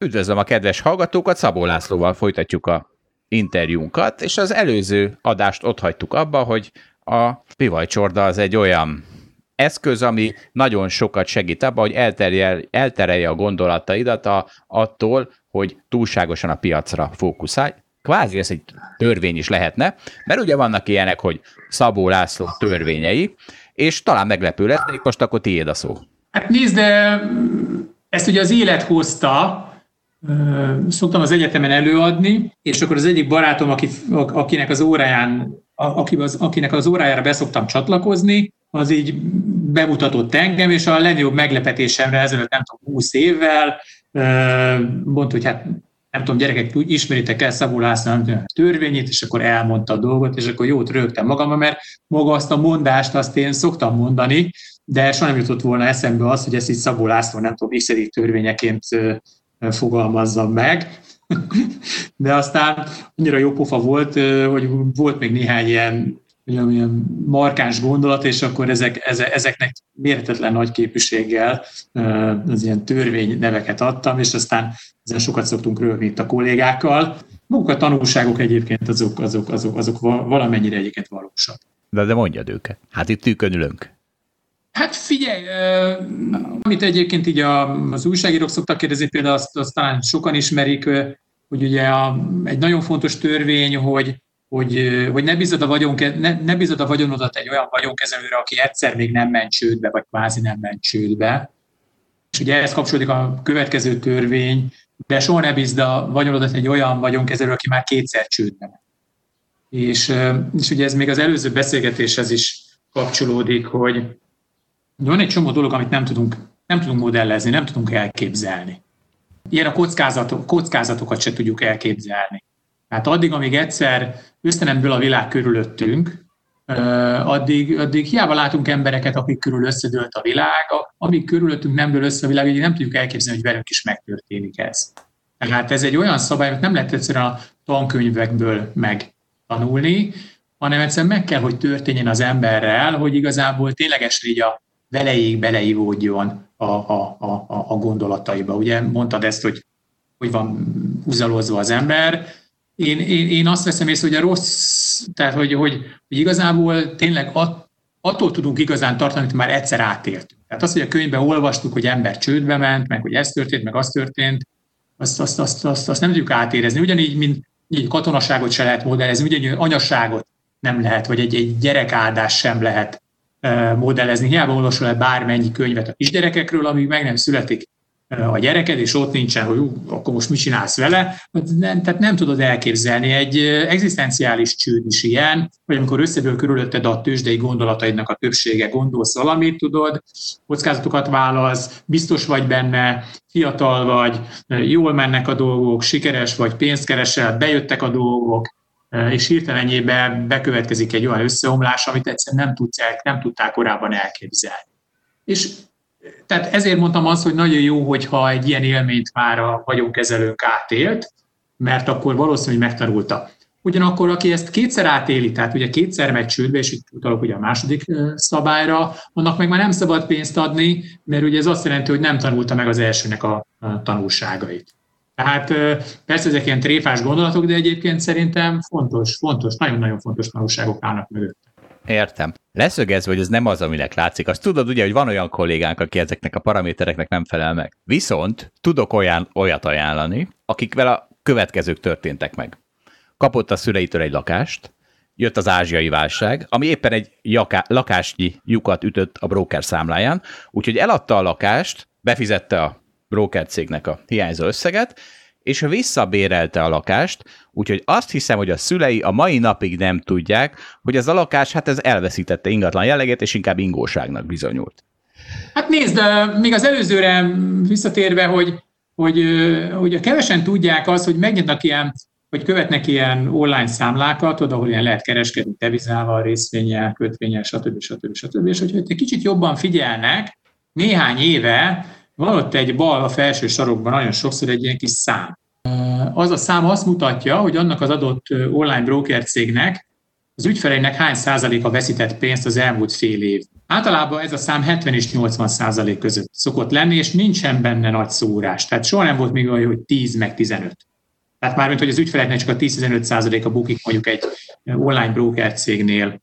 Üdvözlöm a kedves hallgatókat, Szabó Lászlóval folytatjuk a interjúnkat, és az előző adást ott hagytuk abba, hogy a pivajcsorda az egy olyan eszköz, ami nagyon sokat segít abban, hogy elterelje a gondolataidat a, attól, hogy túlságosan a piacra fókuszálj. Kvázi ez egy törvény is lehetne, mert ugye vannak ilyenek, hogy Szabó László törvényei, és talán meglepő lesz, de most akkor tiéd a szó. Hát nézd, de ezt ugye az élet hozta, szoktam az egyetemen előadni, és akkor az egyik barátom, aki, akinek az óráján, akinek az órájára beszoktam csatlakozni, az így bemutatott engem, és a legnagyobb meglepetésemre ezelőtt nem tudom, 20 évvel mondta, hogy hát nem tudom, gyerekek, úgy ismeritek el Szabó László törvényét, és akkor elmondta a dolgot, és akkor jót rögtem magam, mert maga azt a mondást azt én szoktam mondani, de soha nem jutott volna eszembe az, hogy ezt így Szabó László, nem tudom, x törvényeként fogalmazzam meg. De aztán annyira jó pofa volt, hogy volt még néhány ilyen, ilyen markáns gondolat, és akkor ezek, ezeknek mérhetetlen nagy képűséggel az ilyen törvény neveket adtam, és aztán ezen sokat szoktunk röhögni itt a kollégákkal. Maguk a tanulságok egyébként azok, azok, azok, azok valamennyire egyiket valósak. De, de mondjad őket. Hát itt tűkön ülünk. Hát figyelj, amit egyébként így az újságírók szoktak kérdezni, például azt, azt talán sokan ismerik, hogy ugye a, egy nagyon fontos törvény, hogy, hogy, hogy ne, bízod a vagyon, ne, ne bízod a vagyonodat egy olyan vagyonkezelőre, aki egyszer még nem ment csődbe, vagy kvázi nem ment csődbe. És ugye ehhez kapcsolódik a következő törvény, de soha ne bízd a vagyonodat egy olyan vagyonkezelőre, aki már kétszer csődbe ment. És, és ugye ez még az előző beszélgetéshez is kapcsolódik, hogy, van egy csomó dolog, amit nem tudunk, nem tudunk modellezni, nem tudunk elképzelni. Ilyen a kockázatok, kockázatokat se tudjuk elképzelni. Hát addig, amíg egyszer összenemből a világ körülöttünk, addig, addig hiába látunk embereket, akik körül összedőlt a világ, amíg körülöttünk nem dől össze a világ, így nem tudjuk elképzelni, hogy velünk is megtörténik ez. Tehát ez egy olyan szabály, amit nem lehet egyszerűen a tankönyvekből megtanulni, hanem egyszerűen meg kell, hogy történjen az emberrel, hogy igazából ténylegesen így a veleig beleivódjon a, a, a, a gondolataiba. Ugye mondtad ezt, hogy hogy van húzalozva az ember. Én, én, én azt veszem észre, hogy a rossz, tehát hogy, hogy, hogy igazából tényleg att, attól tudunk igazán tartani, hogy már egyszer átéltünk. Tehát azt, hogy a könyvben olvastuk, hogy ember csődbe ment, meg hogy ez történt, meg az történt, azt, azt, azt, azt, azt nem tudjuk átérezni. Ugyanígy, mint így katonaságot se lehet modellezni, ugyanígy anyaságot nem lehet, vagy egy, egy gyerekáldás sem lehet modellezni. Hiába olvasol el bármennyi könyvet a kisgyerekekről, amíg meg nem születik a gyereked, és ott nincsen, hogy ú, akkor most mit csinálsz vele, nem, tehát nem tudod elképzelni. Egy egzisztenciális csőd is ilyen, vagy amikor összedől körülötted a tőzsdei gondolataidnak a többsége, gondolsz valamit, tudod, kockázatokat válasz, biztos vagy benne, fiatal vagy, jól mennek a dolgok, sikeres vagy, pénzt keresel, bejöttek a dolgok, és hirtelenjében bekövetkezik egy olyan összeomlás, amit egyszerűen nem, tudsz nem tudták korábban elképzelni. És tehát ezért mondtam azt, hogy nagyon jó, hogyha egy ilyen élményt már a vagyonkezelőnk átélt, mert akkor valószínűleg megtanulta. Ugyanakkor, aki ezt kétszer átéli, tehát ugye kétszer megy csődbe, és itt utalok ugye a második szabályra, annak meg már nem szabad pénzt adni, mert ugye ez azt jelenti, hogy nem tanulta meg az elsőnek a tanulságait. Tehát persze ezek ilyen tréfás gondolatok, de egyébként szerintem fontos, fontos, nagyon-nagyon fontos tanulságok állnak mögött. Értem. Leszögezve, hogy ez nem az, aminek látszik. Azt tudod ugye, hogy van olyan kollégánk, aki ezeknek a paramétereknek nem felel meg. Viszont tudok olyan, olyat ajánlani, akikvel a következők történtek meg. Kapott a szüleitől egy lakást, jött az ázsiai válság, ami éppen egy jaká, lakásnyi lyukat ütött a broker számláján, úgyhogy eladta a lakást, befizette a broker cégnek a hiányzó összeget, és visszabérelte a lakást, úgyhogy azt hiszem, hogy a szülei a mai napig nem tudják, hogy az a lakás, hát ez elveszítette ingatlan jellegét, és inkább ingóságnak bizonyult. Hát nézd, még az előzőre visszatérve, hogy, hogy, hogy kevesen tudják az, hogy megnyitnak ilyen, hogy követnek ilyen online számlákat, oda, ahol ilyen lehet kereskedni devizával, részvényel, kötvényel, stb. stb. stb. És hogyha egy kicsit jobban figyelnek, néhány éve van ott egy bal a felső sarokban nagyon sokszor egy ilyen kis szám. Az a szám azt mutatja, hogy annak az adott online broker cégnek az ügyfeleinek hány százaléka veszített pénzt az elmúlt fél év. Általában ez a szám 70 és 80 százalék között szokott lenni, és nincsen benne nagy szórás. Tehát soha nem volt még olyan, hogy 10 meg 15. Tehát mármint, hogy az ügyfeleknek csak a 10-15 százalék a bukik mondjuk egy online broker cégnél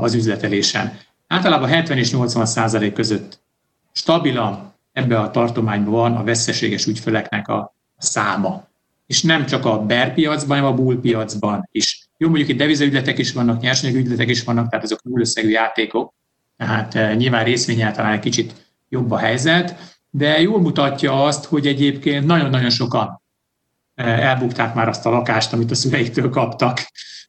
az üzletelésen. Általában 70 és 80 százalék között stabilan ebbe a tartományban van a veszteséges ügyfeleknek a száma. És nem csak a BER piacban, hanem a bull piacban is. Jó, mondjuk itt devizaügyletek is vannak, nyersanyagügyletek is vannak, tehát azok nullösszegű játékok, tehát eh, nyilván részvényel talán egy kicsit jobb a helyzet, de jól mutatja azt, hogy egyébként nagyon-nagyon sokan eh, elbukták már azt a lakást, amit a szüleiktől kaptak.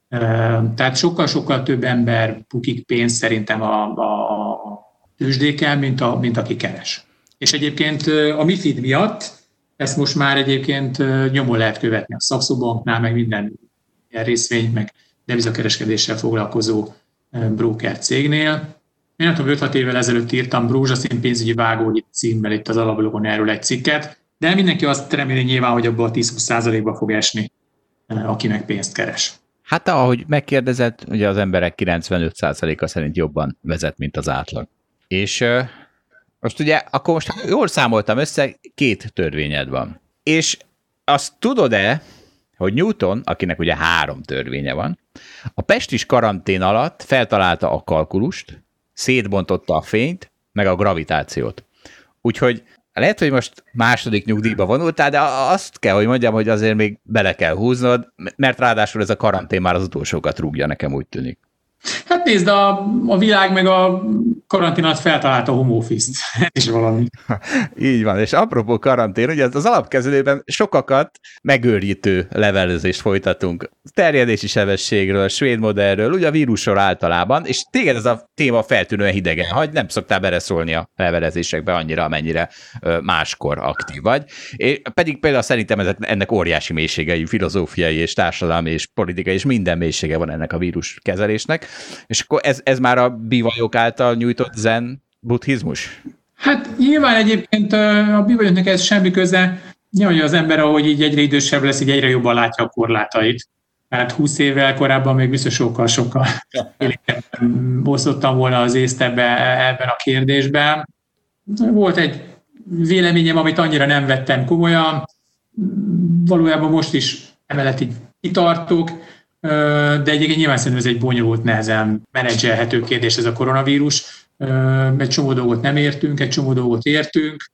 Eh, tehát sokkal-sokkal több ember bukik pénzt szerintem a, a tőzsdéken, mint, a, mint aki keres. És egyébként a MIFID miatt ezt most már egyébként nyomon lehet követni a Saxo meg minden részvény, meg devizakereskedéssel foglalkozó broker cégnél. Én nem tudom, 5-6 évvel ezelőtt írtam Brózsaszín pénzügyi vágó címmel itt az alapblogon erről egy cikket, de mindenki azt reméli nyilván, hogy abban a 10-20%-ba fog esni, aki meg pénzt keres. Hát ahogy megkérdezett, ugye az emberek 95%-a szerint jobban vezet, mint az átlag. És most ugye, akkor most jól számoltam össze, két törvényed van. És azt tudod-e, hogy Newton, akinek ugye három törvénye van, a pestis karantén alatt feltalálta a kalkulust, szétbontotta a fényt, meg a gravitációt. Úgyhogy lehet, hogy most második nyugdíjba vonultál, de azt kell, hogy mondjam, hogy azért még bele kell húznod, mert ráadásul ez a karantén már az utolsókat rúgja, nekem úgy tűnik. Hát nézd, a, a világ meg a karanténat feltalálta a home office-t. is valami. Így van, és apropó karantén, ugye az alapkezelőben sokakat megőrítő levelezést folytatunk. Terjedési sebességről, svéd modellről, ugye a vírusról általában, és téged ez a téma feltűnően hidegen hagy, nem szoktál beleszólni a levelezésekbe annyira, amennyire máskor aktív vagy. És pedig például szerintem ennek óriási mélységei, filozófiai és társadalmi és politikai és minden mélysége van ennek a vírus kezelésnek. És akkor ez, ez már a bivajok által nyújtott zen buddhizmus? Hát nyilván egyébként a bivajoknak ez semmi köze. Nyilván az ember, ahogy így egyre idősebb lesz, így egyre jobban látja a korlátait. Hát 20 évvel korábban még biztos sokkal, sokkal osztottam volna az észt ebbe, ebben a kérdésben. Volt egy véleményem, amit annyira nem vettem komolyan. Valójában most is emellett így kitartok de egyébként nyilván szerintem ez egy bonyolult, nehezen menedzselhető kérdés ez a koronavírus. Egy csomó dolgot nem értünk, egy csomó dolgot értünk.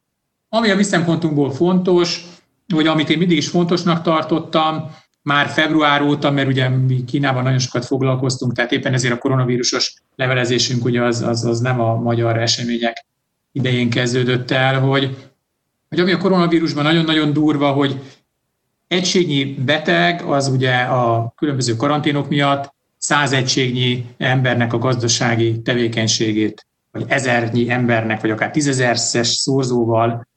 Ami a mi szempontunkból fontos, hogy amit én mindig is fontosnak tartottam, már február óta, mert ugye mi Kínában nagyon sokat foglalkoztunk, tehát éppen ezért a koronavírusos levelezésünk ugye az, az, az nem a magyar események idején kezdődött el, hogy, hogy ami a koronavírusban nagyon-nagyon durva, hogy egységnyi beteg az ugye a különböző karanténok miatt száz egységnyi embernek a gazdasági tevékenységét, vagy ezernyi embernek, vagy akár tízezerszes szorzóval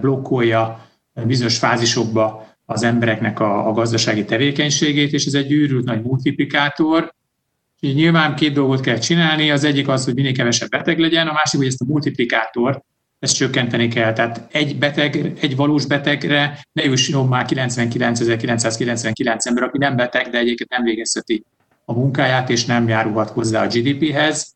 blokkolja bizonyos fázisokba az embereknek a, a gazdasági tevékenységét, és ez egy őrült nagy multiplikátor. Így nyilván két dolgot kell csinálni, az egyik az, hogy minél kevesebb beteg legyen, a másik, hogy ezt a multiplikátort ezt csökkenteni kell. Tehát egy beteg, egy valós betegre ne jusson már 99.999 ember, aki nem beteg, de egyébként nem végezheti a munkáját, és nem járulhat hozzá a GDP-hez.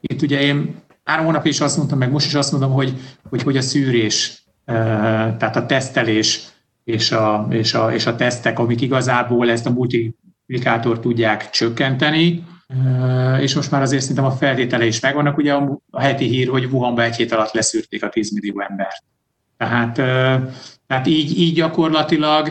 Itt ugye én három hónap is azt mondtam, meg most is azt mondom, hogy, hogy, hogy a szűrés, tehát a tesztelés és a, és, a, és a tesztek, amik igazából ezt a multiplikátort tudják csökkenteni, és most már azért szerintem a feltétele is megvannak. Ugye a, heti hír, hogy Wuhanba egy hét alatt leszűrték a 10 millió embert. Tehát, tehát így, így gyakorlatilag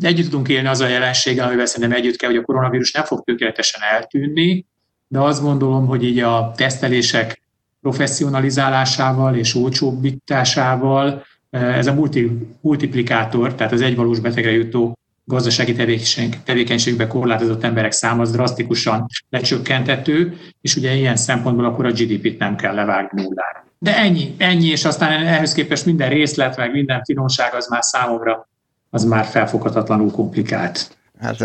együtt tudunk élni az a jelenséggel, amivel szerintem együtt kell, hogy a koronavírus nem fog tökéletesen eltűnni, de azt gondolom, hogy így a tesztelések professzionalizálásával és olcsóbbításával ez a multi, multiplikátor, tehát az egyvalós betegre jutó gazdasági tevékenység, tevékenységbe korlátozott emberek száma az drasztikusan lecsökkentető, és ugye ilyen szempontból akkor a GDP-t nem kell levágni nullára. De ennyi, ennyi, és aztán ehhez képest minden részlet, meg minden finomság az már számomra az már felfoghatatlanul komplikált. Hát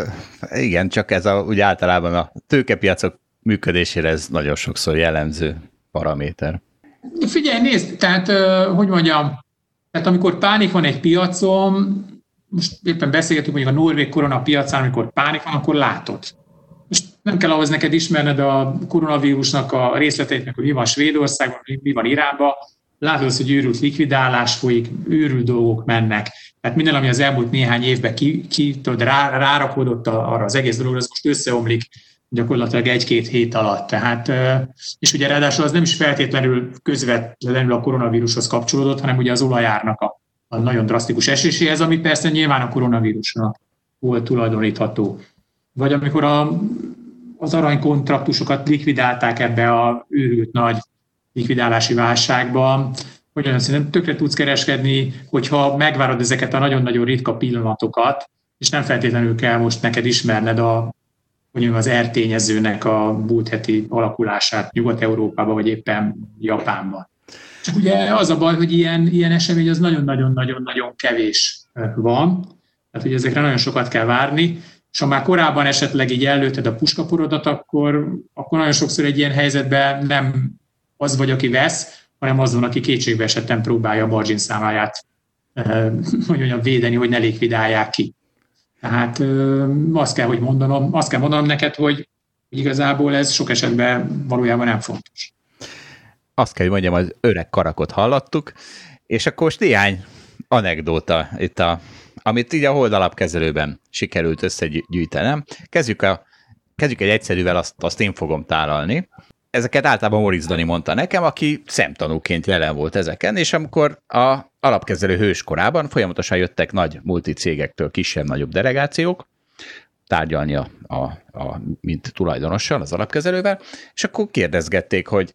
igen, csak ez a, úgy általában a tőkepiacok működésére ez nagyon sokszor jellemző paraméter. Figyelj, nézd, tehát hogy mondjam, tehát amikor pánik van egy piacon, most éppen beszélgetünk mondjuk a norvég korona piacán, amikor pánik van, akkor látod. Most nem kell ahhoz neked ismerned a koronavírusnak a részleteit, hogy mi van Svédországban, mi van Iránban, látod, hogy őrült likvidálás folyik, őrült dolgok mennek. Tehát minden, ami az elmúlt néhány évben ki, ki tudod, rá, rárakodott arra az egész dologra, az most összeomlik gyakorlatilag egy-két hét alatt. Tehát, és ugye ráadásul az nem is feltétlenül közvetlenül a koronavírushoz kapcsolódott, hanem ugye az olajárnak a, a nagyon drasztikus eséséhez, ami persze nyilván a koronavírusnak volt tulajdonítható. Vagy amikor a, az aranykontraktusokat likvidálták ebbe a őrült nagy likvidálási válságba, hogyan szerintem tökre tudsz kereskedni, hogyha megvárod ezeket a nagyon-nagyon ritka pillanatokat, és nem feltétlenül kell most neked ismerned a, mondjuk az ertényezőnek a múlt heti alakulását Nyugat-Európában, vagy éppen Japánban. Csak ugye az a baj, hogy ilyen, ilyen esemény az nagyon-nagyon-nagyon-nagyon kevés van, tehát hogy ezekre nagyon sokat kell várni, és ha már korábban esetleg így előtted a puskaporodat, akkor, akkor nagyon sokszor egy ilyen helyzetben nem az vagy, aki vesz, hanem azon, aki kétségbe esetten próbálja a margin számáját hogy mondjam, védeni, hogy ne likvidálják ki. Tehát azt kell, hogy mondanom, azt kell mondanom neked, hogy igazából ez sok esetben valójában nem fontos. Azt kell, hogy mondjam, az öreg karakot hallottuk, és akkor most néhány anekdóta itt a, amit így a holdalapkezelőben sikerült összegyűjtenem. Kezdjük, a, kezdjük egy egyszerűvel, azt, azt én fogom tálalni ezeket általában Moritz Dani mondta nekem, aki szemtanúként jelen volt ezeken, és amikor a alapkezelő hőskorában folyamatosan jöttek nagy multicégektől kisebb-nagyobb delegációk, tárgyalni a, a, a, mint tulajdonossal, az alapkezelővel, és akkor kérdezgették, hogy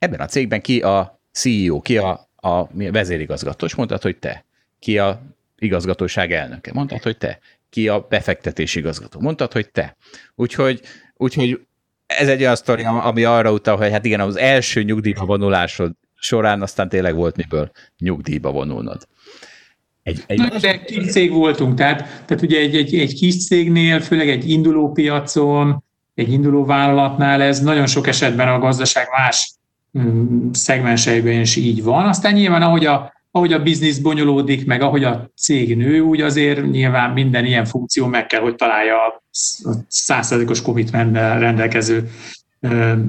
ebben a cégben ki a CEO, ki a, a vezérigazgató, és mondtad, hogy te. Ki a igazgatóság elnöke? Mondtad, hogy te. Ki a befektetési igazgató? Mondtad, hogy te. Úgyhogy, úgyhogy ez egy olyan sztori, ami arra utal, hogy hát igen, az első nyugdíjba vonulásod során aztán tényleg volt miből nyugdíjba vonulnod. Egy, egy... De kis cég voltunk, tehát, tehát ugye egy, egy, egy kis cégnél, főleg egy induló piacon, egy induló vállalatnál ez nagyon sok esetben a gazdaság más szegmenseiben is így van. Aztán nyilván, ahogy a, ahogy a biznisz bonyolódik, meg ahogy a cég nő, úgy azért nyilván minden ilyen funkció meg kell, hogy találja a százszerzékos commitmentben rendelkező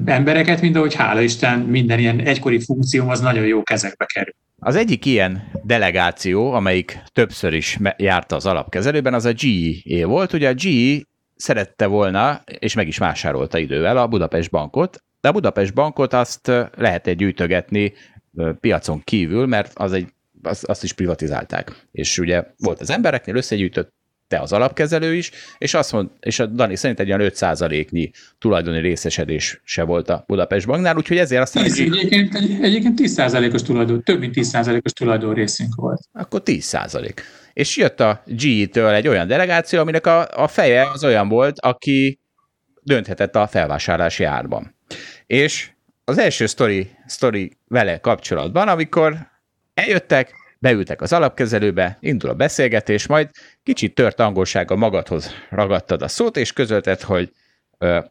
embereket, mint ahogy hála Isten minden ilyen egykori funkció az nagyon jó kezekbe kerül. Az egyik ilyen delegáció, amelyik többször is járta az alapkezelőben, az a GE volt. Ugye a GE szerette volna, és meg is vásárolta idővel a Budapest bankot, de a Budapest bankot azt lehet egy gyűjtögetni piacon kívül, mert az egy, az, azt is privatizálták. És ugye volt az embereknél, összegyűjtött te az alapkezelő is, és azt mond, és a Dani szerint egy olyan 5%-nyi tulajdoni részesedés se volt a Budapest Banknál, úgyhogy ezért aztán... 10, egyébként, egyébként 10%-os tulajdon, több mint 10%-os tulajdon részünk volt. Akkor 10%. És jött a GE-től egy olyan delegáció, aminek a, a feje az olyan volt, aki dönthetett a felvásárlási árban. És az első sztori, sztori vele kapcsolatban, amikor eljöttek, beültek az alapkezelőbe, indul a beszélgetés, majd kicsit tört angolsággal magadhoz ragadtad a szót, és közölted, hogy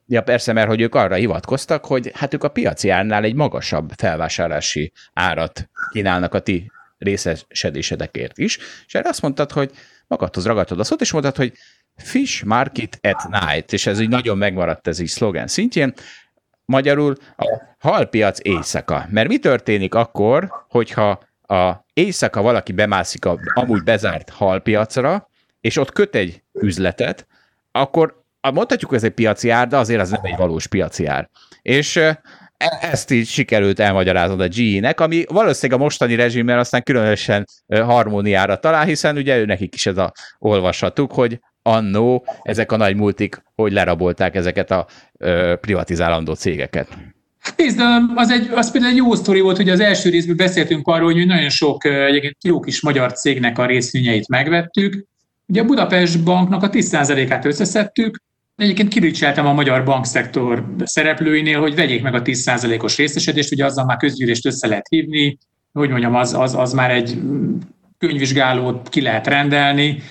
ja persze, mert hogy ők arra hivatkoztak, hogy hát ők a piaci árnál egy magasabb felvásárlási árat kínálnak a ti részesedésedekért is, és erre azt mondtad, hogy magadhoz ragadtad a szót, és mondtad, hogy Fish Market at Night, és ez így nagyon megmaradt ez így szlogen szintjén, Magyarul a halpiac éjszaka. Mert mi történik akkor, hogyha a éjszaka valaki bemászik a amúgy bezárt halpiacra, és ott köt egy üzletet, akkor mondhatjuk, hogy ez egy piaci ár, de azért az nem egy valós piaci ár. És ezt így sikerült elmagyaráznod a GE-nek, ami valószínűleg a mostani rezsimmel aztán különösen harmóniára talál, hiszen ugye ő nekik is ez a olvashatuk, hogy annó ezek a nagy multik, hogy lerabolták ezeket a ö, privatizálandó cégeket. Nézd, az, egy, az például egy jó sztori volt, hogy az első részben beszéltünk arról, hogy nagyon sok egyébként jó kis magyar cégnek a részvényeit megvettük. Ugye a Budapest Banknak a 10%-át összeszedtük, Egyébként kiricseltem a magyar bankszektor szereplőinél, hogy vegyék meg a 10%-os részesedést, ugye azzal már közgyűlést össze lehet hívni, hogy mondjam, az, az, az már egy könyvvizsgálót ki lehet rendelni,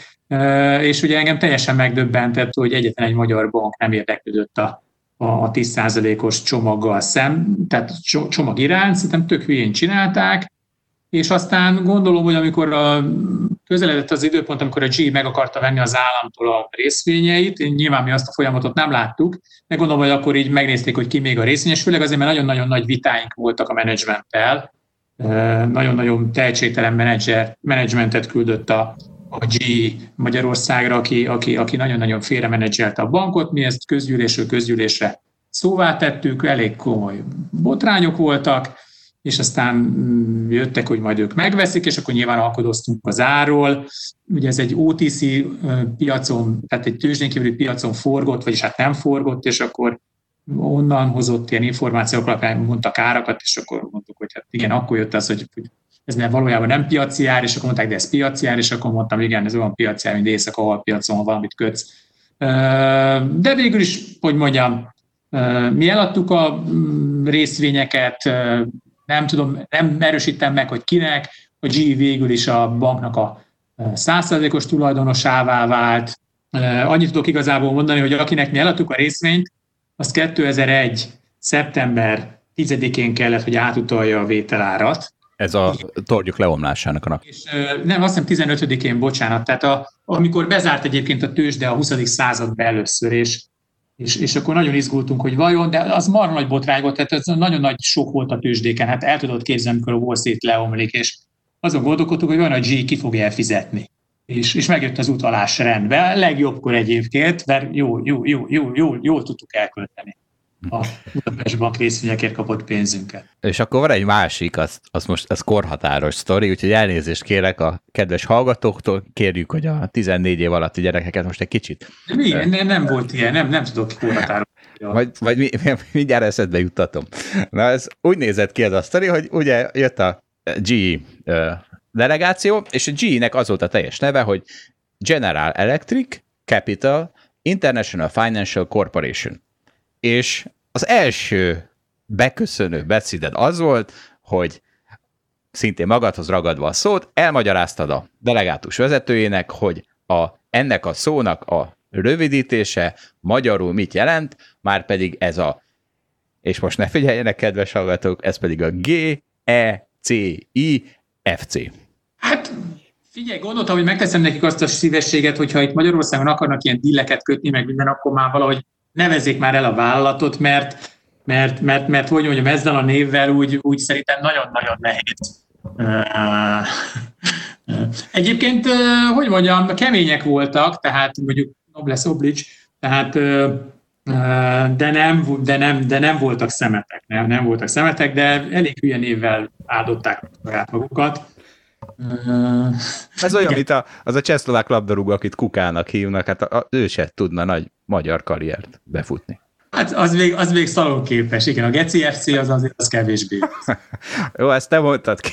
és ugye engem teljesen megdöbbentett, hogy egyetlen egy magyar bank nem érdeklődött a, a 10%-os csomaggal szem, tehát csomag iránt, szerintem tök hülyén csinálták, és aztán gondolom, hogy amikor a közeledett az időpont, amikor a G meg akarta venni az államtól a részvényeit. Nyilván mi azt a folyamatot nem láttuk, de gondolom, hogy akkor így megnézték, hogy ki még a részvényes, főleg azért, mert nagyon-nagyon nagy vitáink voltak a menedzsmenttel. Nagyon-nagyon tehetségtelen menedzser, menedzsmentet küldött a, a G Magyarországra, aki, aki, aki nagyon-nagyon félremenedzselte a bankot. Mi ezt közgyűlésről közgyűlésre szóvá tettük, elég komoly botrányok voltak, és aztán mm, jöttek, hogy majd ők megveszik, és akkor nyilván alkodoztunk az árról. Ugye ez egy OTC piacon, tehát egy tőzsdén kívüli piacon forgott, vagyis hát nem forgott, és akkor onnan hozott ilyen információk alapján mondtak árakat, és akkor mondtuk, hogy hát igen, akkor jött az, hogy, ez nem valójában nem piaci ár, és akkor mondták, de ez piaci ár, és akkor mondtam, igen, ez olyan piaci ár, mint éjszaka piacon, ha valamit kötsz. De végül is, hogy mondjam, mi eladtuk a mm, részvényeket, nem tudom, nem erősítem meg, hogy kinek, a G végül is a banknak a százszerzékos tulajdonosává vált. Annyit tudok igazából mondani, hogy akinek mi eladtuk a részvényt, az 2001. szeptember 10-én kellett, hogy átutalja a vételárat. Ez a torgyok leomlásának a nap. És, nem, azt hiszem 15-én, bocsánat, tehát a, amikor bezárt egyébként a tőzsde a 20. században először, és és, és akkor nagyon izgultunk, hogy vajon, de az marha nagy botrány volt, tehát ez nagyon nagy sok volt a tőzsdéken, hát el tudod képzelni, amikor a Wall Street leomlik, és azon gondolkodtuk, hogy van a G ki fogja elfizetni. És, és megjött az utalás rendben, legjobbkor egyébként, mert jó, jó, jó, jó, jó, jól tudtuk elkölteni a Budapest Bank részvényekért kapott pénzünket. És akkor van egy másik, az, az most az korhatáros sztori, úgyhogy elnézést kérek a kedves hallgatóktól, kérjük, hogy a 14 év alatti gyerekeket most egy kicsit... Mi? Nem, nem volt ilyen, nem, nem tudok korhatáros. Vagy, vagy mi, mindjárt eszedbe juttatom. Na ez úgy nézett ki ez a sztori, hogy ugye jött a GE delegáció, és a GE-nek az volt a teljes neve, hogy General Electric Capital International Financial Corporation és az első beköszönő beszéded az volt, hogy szintén magadhoz ragadva a szót, elmagyaráztad a delegátus vezetőjének, hogy a, ennek a szónak a rövidítése magyarul mit jelent, már pedig ez a, és most ne figyeljenek, kedves hallgatók, ez pedig a G, E, C, I, F, C. Hát Figyelj, gondoltam, hogy megteszem nekik azt a szívességet, hogyha itt Magyarországon akarnak ilyen dilleket kötni, meg minden, akkor már valahogy nevezzék már el a vállalatot, mert, mert, mert, mert hogy mondjam, ezzel a névvel úgy, úgy szerintem nagyon-nagyon nehéz. Egyébként, hogy mondjam, kemények voltak, tehát mondjuk Noblesse Oblige, tehát de nem, de nem, de nem voltak szemetek, nem, nem voltak szemetek, de elég hülye névvel áldották saját magukat. Ez olyan, mint a, az a csehszlovák labdarúgó, akit Kukának hívnak, hát a, a, ő se tudna nagy magyar karriert befutni. Hát az még, az még szalonképes, igen, a Geci FC az azért az kevésbé. Jó, ezt te mondtad ki.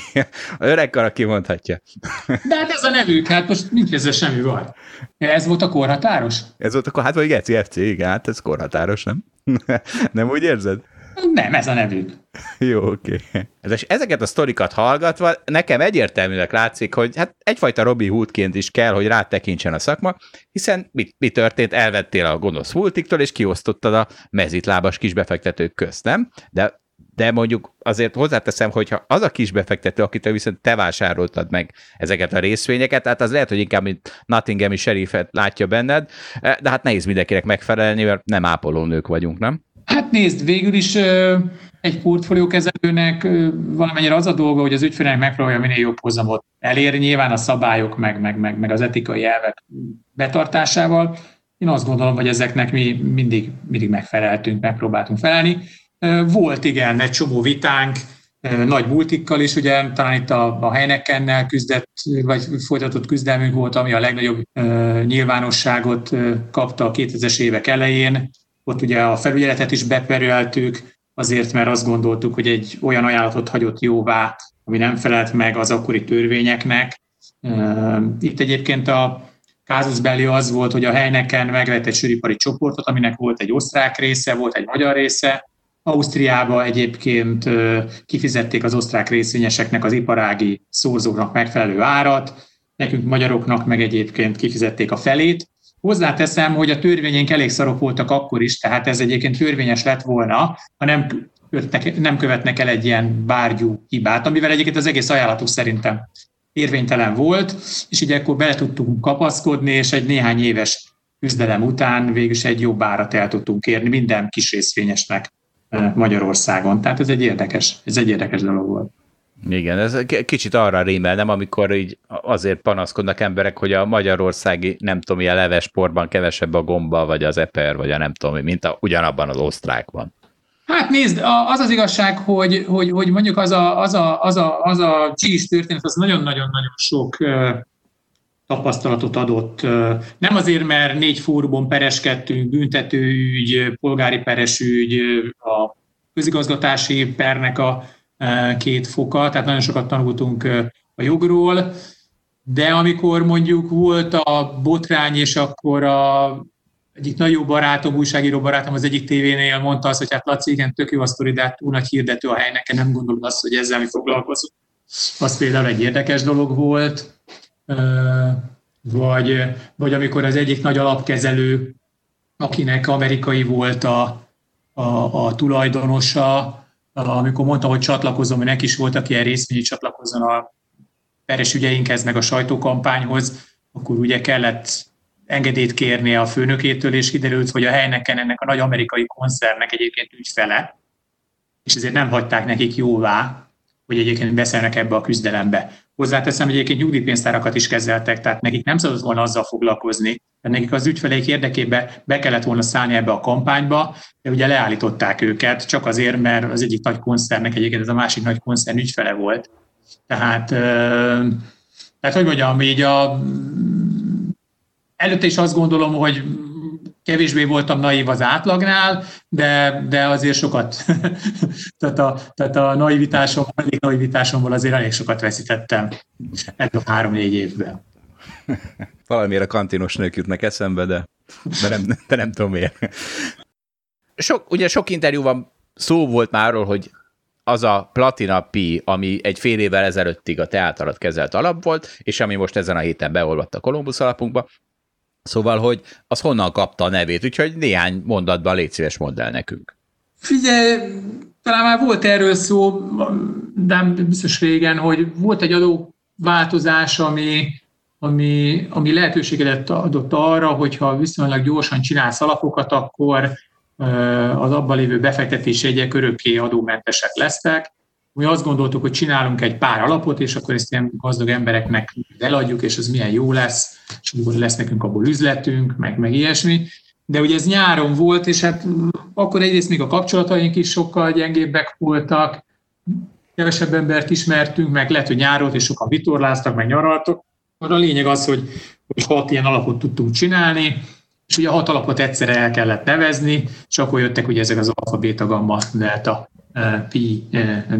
A öreg kara kimondhatja. De hát ez a nevük, hát most nincs ezzel semmi baj. Ez volt a korhatáros? Ez volt a, hát vagy Geci FC, igen, hát ez korhatáros, nem? nem úgy érzed? Nem, ez a nevük. Jó, oké. Okay. Ezeket a sztorikat hallgatva nekem egyértelműleg látszik, hogy hát egyfajta Robi Hoodként is kell, hogy rátekintsen a szakma, hiszen mi, mi történt? Elvettél a gonosz multiktól, és kiosztottad a mezitlábas kisbefektetők közt, nem? De de mondjuk azért hozzáteszem, hogyha az a kis befektető, akitől viszont te vásároltad meg ezeket a részvényeket, hát az lehet, hogy inkább mint Nottinghami sheriffet látja benned, de hát nehéz mindenkinek megfelelni, mert nem ápolónők vagyunk, nem? Hát nézd, végül is egy portfóliókezelőnek valamennyire az a dolga, hogy az ügyfélnek megpróbálja minél jobb hozamot elérni, nyilván a szabályok, meg, meg, meg, meg az etikai elvek betartásával. Én azt gondolom, hogy ezeknek mi mindig, mindig megfeleltünk, megpróbáltunk felelni. Volt igen egy csomó vitánk, nagy multikkal is, ugye talán itt a, a Heinekennel küzdett, vagy folytatott küzdelmünk volt, ami a legnagyobb nyilvánosságot kapta a 2000-es évek elején ott ugye a felügyeletet is beperültük, azért, mert azt gondoltuk, hogy egy olyan ajánlatot hagyott jóvá, ami nem felelt meg az akkori törvényeknek. Itt egyébként a Kázus belli az volt, hogy a helyneken megvett egy söripari csoportot, aminek volt egy osztrák része, volt egy magyar része. Ausztriába egyébként kifizették az osztrák részvényeseknek az iparági szorzóknak megfelelő árat, nekünk magyaroknak meg egyébként kifizették a felét, Hozzáteszem, hogy a törvényénk elég szarok voltak akkor is, tehát ez egyébként törvényes lett volna, ha nem, követnek, nem követnek el egy ilyen bárgyú hibát, amivel egyébként az egész ajánlatuk szerintem érvénytelen volt, és így ekkor bele tudtunk kapaszkodni, és egy néhány éves küzdelem után végül egy jobb árat el tudtunk érni minden kis részvényesnek Magyarországon. Tehát ez egy érdekes, ez egy érdekes dolog volt. Igen, ez kicsit arra rímel, nem, amikor így azért panaszkodnak emberek, hogy a magyarországi, nem tudom, ilyen levesportban kevesebb a gomba, vagy az eper, vagy a nem tudom, mint a, ugyanabban az osztrákban. Hát nézd, az az igazság, hogy, hogy, hogy mondjuk az a, az a, az a, az a csís történet, az nagyon-nagyon-nagyon sok tapasztalatot adott. Nem azért, mert négy fórumon pereskedtünk, büntetőügy, polgári peresügy, a közigazgatási pernek a két foka, tehát nagyon sokat tanultunk a jogról, de amikor mondjuk volt a botrány, és akkor a egyik nagyon jó barátom, újságíró barátom az egyik tévénél mondta azt, hogy hát Laci, igen, tök jó a sztori, de hát túl nagy hirdető a helynek, nem gondolod azt, hogy ezzel mi foglalkozunk. Az például egy érdekes dolog volt. Vagy, vagy amikor az egyik nagy alapkezelő, akinek amerikai volt a, a, a tulajdonosa, amikor mondta, hogy csatlakozom, hogy neki is voltak ilyen részvényi csatlakozzon a peres ügyeinkhez, meg a sajtókampányhoz, akkor ugye kellett engedélyt kérni a főnökétől, és kiderült, hogy a helynek ennek a nagy amerikai koncernnek egyébként ügyfele, és ezért nem hagyták nekik jóvá, hogy egyébként beszélnek ebbe a küzdelembe. Hozzáteszem, hogy egyébként nyugdíjpénztárakat is kezeltek, tehát nekik nem szabad volna azzal foglalkozni, mert nekik az ügyfeleik érdekében be kellett volna szállni ebbe a kampányba, de ugye leállították őket, csak azért, mert az egyik nagy koncernek egyébként ez a másik nagy koncern ügyfele volt. Tehát, tehát hogy mondjam, így a, előtte is azt gondolom, hogy kevésbé voltam naív az átlagnál, de, de azért sokat, tehát, a, tehát a naivitásom, elég naivitásomból azért elég sokat veszítettem ebben a három-négy évben. Valamiért a kantinos nők jutnak eszembe, de, de, nem, de nem tudom miért. Sok, ugye sok interjúban szó volt már arról, hogy az a Platina Pi, ami egy fél évvel ezelőttig a teátarat kezelt alap volt, és ami most ezen a héten beolvadt a Kolumbusz alapunkba, Szóval, hogy az honnan kapta a nevét, úgyhogy néhány mondatban légy szíves mondd nekünk. Figyelj, talán már volt erről szó, de biztos régen, hogy volt egy adó változás, ami, ami, ami lehetőséget adott arra, hogyha viszonylag gyorsan csinálsz alapokat, akkor az abban lévő befektetési jegyek örökké adómentesek lesznek. Mi azt gondoltuk, hogy csinálunk egy pár alapot, és akkor ezt ilyen gazdag embereknek eladjuk, és az milyen jó lesz, és akkor lesz nekünk abból üzletünk, meg, meg ilyesmi. De ugye ez nyáron volt, és hát akkor egyrészt még a kapcsolataink is sokkal gyengébbek voltak, kevesebb embert ismertünk, meg lehet, hogy nyáron és sokan vitorláztak, meg nyaraltok. A lényeg az, hogy, hogy hat ilyen alapot tudtunk csinálni, és ugye a hat alapot egyszerre el kellett nevezni, és akkor jöttek ugye ezek az alfa, beta, gamma, delta, pi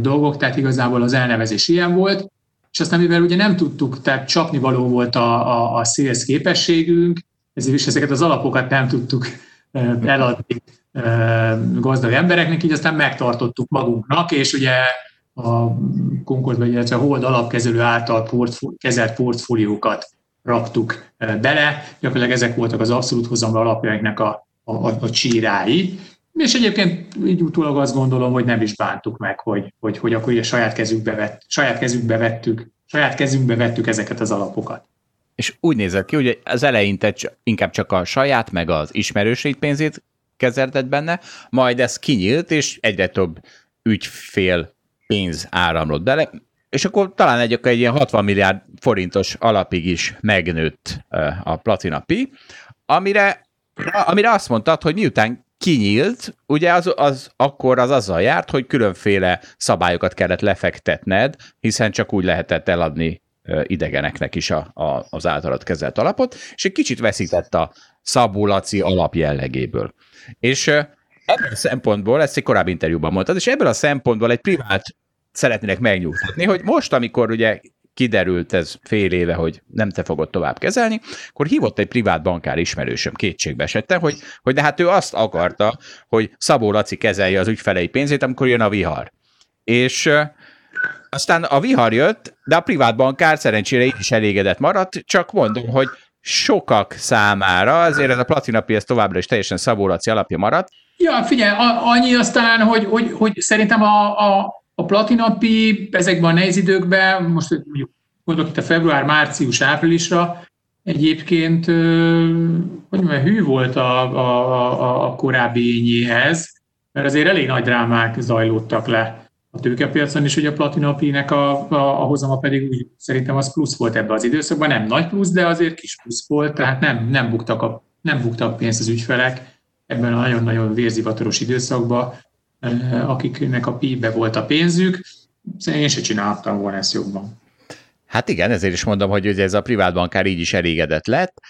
dolgok, tehát igazából az elnevezés ilyen volt, és aztán mivel ugye nem tudtuk, tehát csapni való volt a, a, a sales képességünk, ezért is ezeket az alapokat nem tudtuk eladni gazdag embereknek, így aztán megtartottuk magunknak, és ugye a Concord, vagy illetve a Hold alapkezelő által portfó, kezelt portfóliókat raktuk bele, gyakorlatilag ezek voltak az abszolút hozamra alapjainknak a, a, a csírái, és egyébként így utólag azt gondolom, hogy nem is bántuk meg, hogy, hogy, hogy akkor ugye saját kezünkbe, vett, saját kezünkbe vettük, saját kezünkbe vettük ezeket az alapokat. És úgy nézett ki, hogy az eleinte inkább csak a saját, meg az ismerőség pénzét kezelted benne, majd ez kinyílt, és egyre több ügyfél pénz áramlott bele, és akkor talán egy, egy ilyen 60 milliárd forintos alapig is megnőtt a Platina Pi, amire, amire azt mondtad, hogy miután kinyílt, ugye az, az akkor az azzal járt, hogy különféle szabályokat kellett lefektetned, hiszen csak úgy lehetett eladni idegeneknek is a, a, az általad kezelt alapot, és egy kicsit veszített a szabulaci alap jellegéből. És ebből a szempontból, ezt egy korábbi interjúban mondtad, és ebből a szempontból egy privát szeretnének megnyugtatni, hogy most, amikor ugye kiderült ez fél éve, hogy nem te fogod tovább kezelni, akkor hívott egy privát bankár ismerősöm, kétségbe esettem, hogy, hogy de hát ő azt akarta, hogy Szabó Laci kezelje az ügyfelei pénzét, amikor jön a vihar. És aztán a vihar jött, de a privát bankár szerencsére így is elégedett maradt, csak mondom, hogy sokak számára, azért ez a Platina ez továbbra is teljesen Szabó Laci alapja maradt. Ja, figyelj, annyi aztán, hogy, hogy, hogy szerintem a, a, a platinapi ezekben a nehéz időkben, most mondjuk gondolok itt a február, március, áprilisra, egyébként, hogy mondjam, hű volt a, a, a, a korábbi ényéhez, mert azért elég nagy drámák zajlódtak le a tőkepiacon, és ugye a platinapinek a, a, a hozama pedig úgy szerintem az plusz volt ebbe az időszakban, nem nagy plusz, de azért kis plusz volt, tehát nem, nem, buktak, a, nem buktak pénzt az ügyfelek ebben a nagyon-nagyon vérzivatoros időszakban, akiknek a PIB-be volt a pénzük, én se csináltam volna ezt jobban. Hát igen, ezért is mondom, hogy ez a privát bankár így is elégedett lett,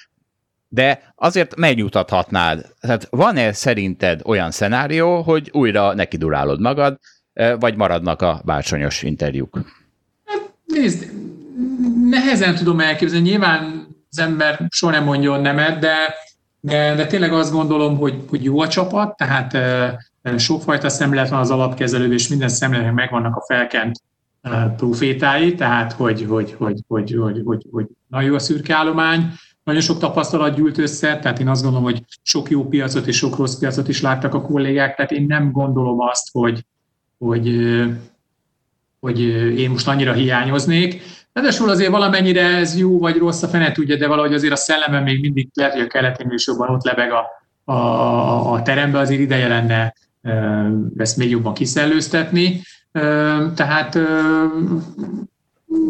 de azért megnyugtathatnád. Tehát van-e szerinted olyan szenárió, hogy újra neki durálod magad, vagy maradnak a bársonyos interjúk? Hát, nézd, nehezen tudom elképzelni. Nyilván az ember soha nem mondjon nemet, de, de, de tényleg azt gondolom, hogy, hogy jó a csapat, tehát sokfajta szemlélet van az alapkezelő, és minden szemléletnek megvannak a felkent profétái, tehát hogy, hogy, hogy, hogy, hogy, hogy, hogy nagyon jó a szürke állomány, nagyon sok tapasztalat gyűlt össze, tehát én azt gondolom, hogy sok jó piacot és sok rossz piacot is láttak a kollégák, tehát én nem gondolom azt, hogy, hogy, hogy én most annyira hiányoznék. Ráadásul azért valamennyire ez jó vagy rossz, a fene tudja, de valahogy azért a szellemem még mindig lehet, hogy a keletén is ott lebeg a, a, a terembe, azért ideje lenne ezt még jobban kiszellőztetni. Tehát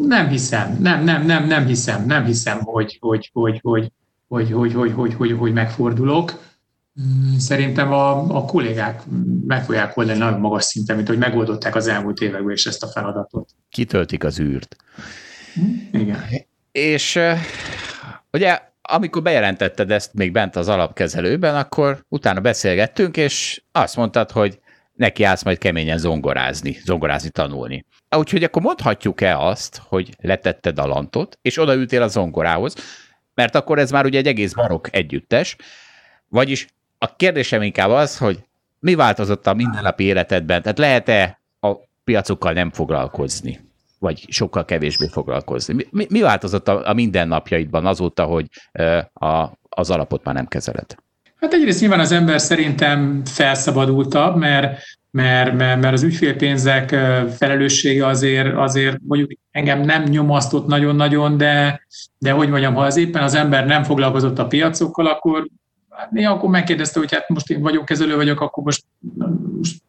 nem hiszem, nem, nem, nem, nem hiszem, nem hiszem, hogy, hogy, hogy, hogy, hogy, hogy, hogy, hogy, hogy, hogy megfordulok. Szerintem a, a kollégák meg fogják oldani nagyon magas szinten, mint hogy megoldották az elmúlt években is ezt a feladatot. Kitöltik az űrt. Igen. És ugye amikor bejelentetted ezt még bent az alapkezelőben, akkor utána beszélgettünk, és azt mondtad, hogy neki állsz majd keményen zongorázni, zongorázni tanulni. Úgyhogy akkor mondhatjuk-e azt, hogy letetted a lantot, és odaültél a zongorához, mert akkor ez már ugye egy egész barok együttes, vagyis a kérdésem inkább az, hogy mi változott a mindennapi életedben? Tehát lehet-e a piacokkal nem foglalkozni? Vagy sokkal kevésbé foglalkozni? Mi, mi változott a, a mindennapjaidban azóta, hogy a, az alapot már nem kezeled? Hát egyrészt nyilván az ember szerintem felszabadultabb, mert, mert, mert, mert az ügyfélpénzek felelőssége azért, azért mondjuk engem nem nyomasztott nagyon-nagyon, de, de hogy mondjam, ha az éppen az ember nem foglalkozott a piacokkal, akkor hát néha akkor megkérdezte, hogy hát most én vagyok kezelő vagyok, akkor most, most,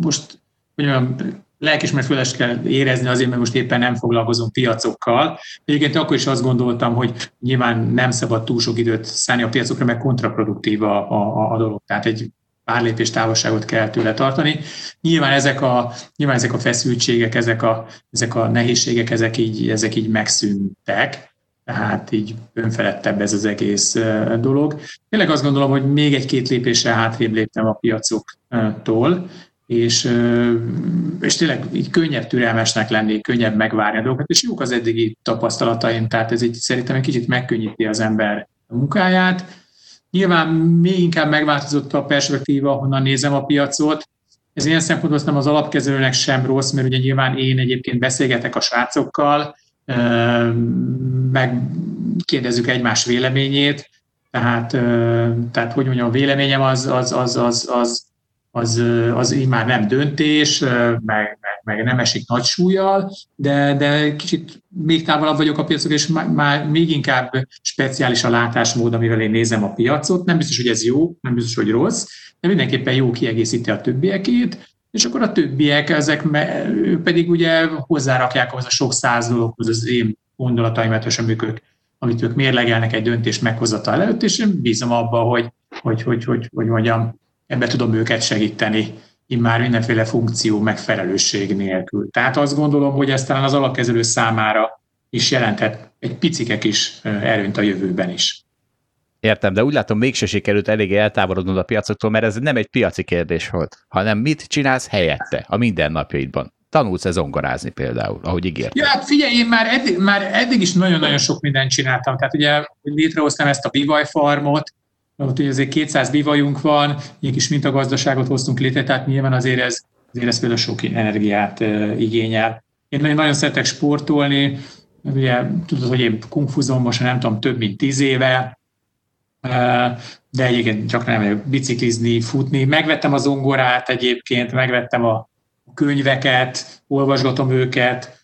most hogy mondjam, lelkismert kell érezni azért, mert most éppen nem foglalkozom piacokkal. Egyébként akkor is azt gondoltam, hogy nyilván nem szabad túl sok időt szállni a piacokra, mert kontraproduktív a, a, a dolog. Tehát egy pár lépés távolságot kell tőle tartani. Nyilván ezek a, nyilván ezek a feszültségek, ezek a, ezek a nehézségek, ezek így, ezek így megszűntek, tehát így önfeledtebb ez az egész dolog. Tényleg azt gondolom, hogy még egy-két lépéssel hátrébb léptem a piacoktól, és, és tényleg így könnyebb türelmesnek lenni, könnyebb megvárni a dolgokat, és jók az eddigi tapasztalataim, tehát ez egy, szerintem egy kicsit megkönnyíti az ember munkáját. Nyilván még inkább megváltozott a perspektíva, honnan nézem a piacot. Ez ilyen szempontból nem az alapkezelőnek sem rossz, mert ugye nyilván én egyébként beszélgetek a srácokkal, megkérdezzük egymás véleményét, tehát, tehát hogy mondjam, a véleményem az, az, az, az, az az, az így már nem döntés, meg, meg, meg nem esik nagy súlyjal, de, de kicsit még távolabb vagyok a piacok, és már még inkább speciális a látásmód, amivel én nézem a piacot. Nem biztos, hogy ez jó, nem biztos, hogy rossz, de mindenképpen jó kiegészíti a többiekét, és akkor a többiek, ezek ők pedig ugye hozzárakják ahhoz a sok száz dologhoz az én gondolataimat, és amik ők, amit ők mérlegelnek egy döntést meghozatal előtt, és én bízom abba, hogy, hogy, hogy, hogy, hogy mondjam, ebbe tudom őket segíteni, immár mindenféle funkció megfelelősség nélkül. Tehát azt gondolom, hogy ez talán az alapkezelő számára is jelenthet egy picike kis erőnt a jövőben is. Értem, de úgy látom, mégse sikerült eléggé eltávolodnod a piacoktól, mert ez nem egy piaci kérdés volt, hanem mit csinálsz helyette a mindennapjaidban. Tanulsz-e zongorázni például, ahogy ígértem? Ja, hát figyelj, én már eddig, már eddig is nagyon-nagyon sok mindent csináltam. Tehát ugye, létrehoztam ezt a Bivaj farmot, ott azért 200 bivajunk van, egy kis mintagazdaságot hoztunk létre, tehát nyilván azért ez, azért ez például sok energiát igényel. Én nagyon szeretek sportolni, ugye tudod, hogy én kungfuzom most nem tudom, több mint tíz éve, de egyébként csak nem vagyok biciklizni, futni. Megvettem az zongorát egyébként, megvettem a könyveket, olvasgatom őket,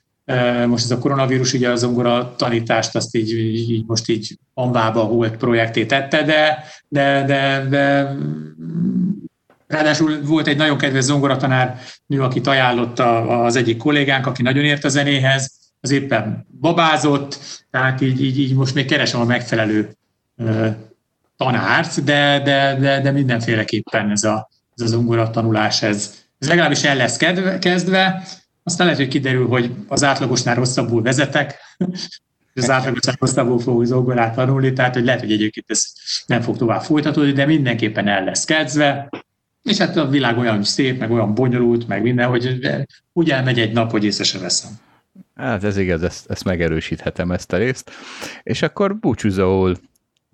most ez a koronavírus ugye a zongora tanítást azt így, így most így amvába holt projekté tette, de, de, de, de Ráadásul volt egy nagyon kedves zongoratanár nő, akit ajánlotta az egyik kollégánk, aki nagyon ért a zenéhez, az éppen babázott, tehát így, így, így most még keresem a megfelelő tanárt, de, de, de, de mindenféleképpen ez a, ez a zongora ez, ez legalábbis el lesz kezdve, aztán lehet, hogy kiderül, hogy az átlagosnál rosszabbul vezetek, és az átlagosnál rosszabbul fogok zongorát tanulni, tehát hogy lehet, hogy egyébként ez nem fog tovább folytatódni, de mindenképpen el lesz kezdve, és hát a világ olyan szép, meg olyan bonyolult, meg minden, hogy úgy elmegy egy nap, hogy észre se veszem. Hát ez igaz, ezt, ezt megerősíthetem ezt a részt. És akkor búcsúzóul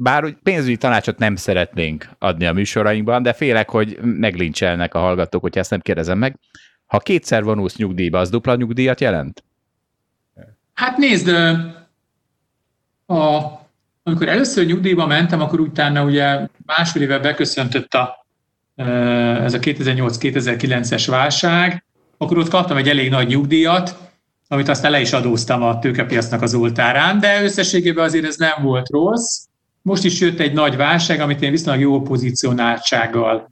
bár úgy pénzügyi tanácsot nem szeretnénk adni a műsorainkban, de félek, hogy meglincselnek a hallgatók, hogyha ezt nem kérdezem meg. Ha kétszer vonulsz nyugdíjba, az dupla nyugdíjat jelent? Hát nézd, a, amikor először nyugdíjba mentem, akkor utána ugye másfél éve beköszöntött a, ez a 2008-2009-es válság, akkor ott kaptam egy elég nagy nyugdíjat, amit aztán le is adóztam a tőkepiacnak az oltárán, de összességében azért ez nem volt rossz. Most is jött egy nagy válság, amit én viszonylag jó pozícionáltsággal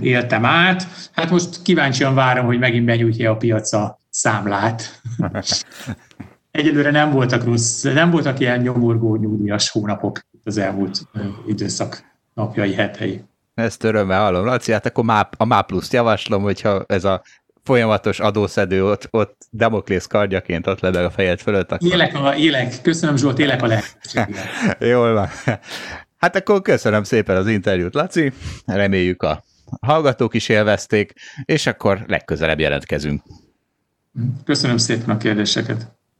éltem át. Hát most kíváncsian várom, hogy megint benyújtja a piac a számlát. Egyelőre nem voltak rossz, nem voltak ilyen nyomorgó nyugdíjas hónapok az elmúlt időszak napjai, hetei. Ezt örömmel hallom, Laci, hát akkor a MÁ pluszt javaslom, hogyha ez a folyamatos adószedő ott, ott Damoklész kardjaként ott lebeg a fejed fölött. Akkor... Élek, a, élek. Köszönöm Zsolt, élek a lehetőséggel. Jól van. Hát akkor köszönöm szépen az interjút, Laci. Reméljük a hallgatók is élvezték, és akkor legközelebb jelentkezünk. Köszönöm szépen a kérdéseket.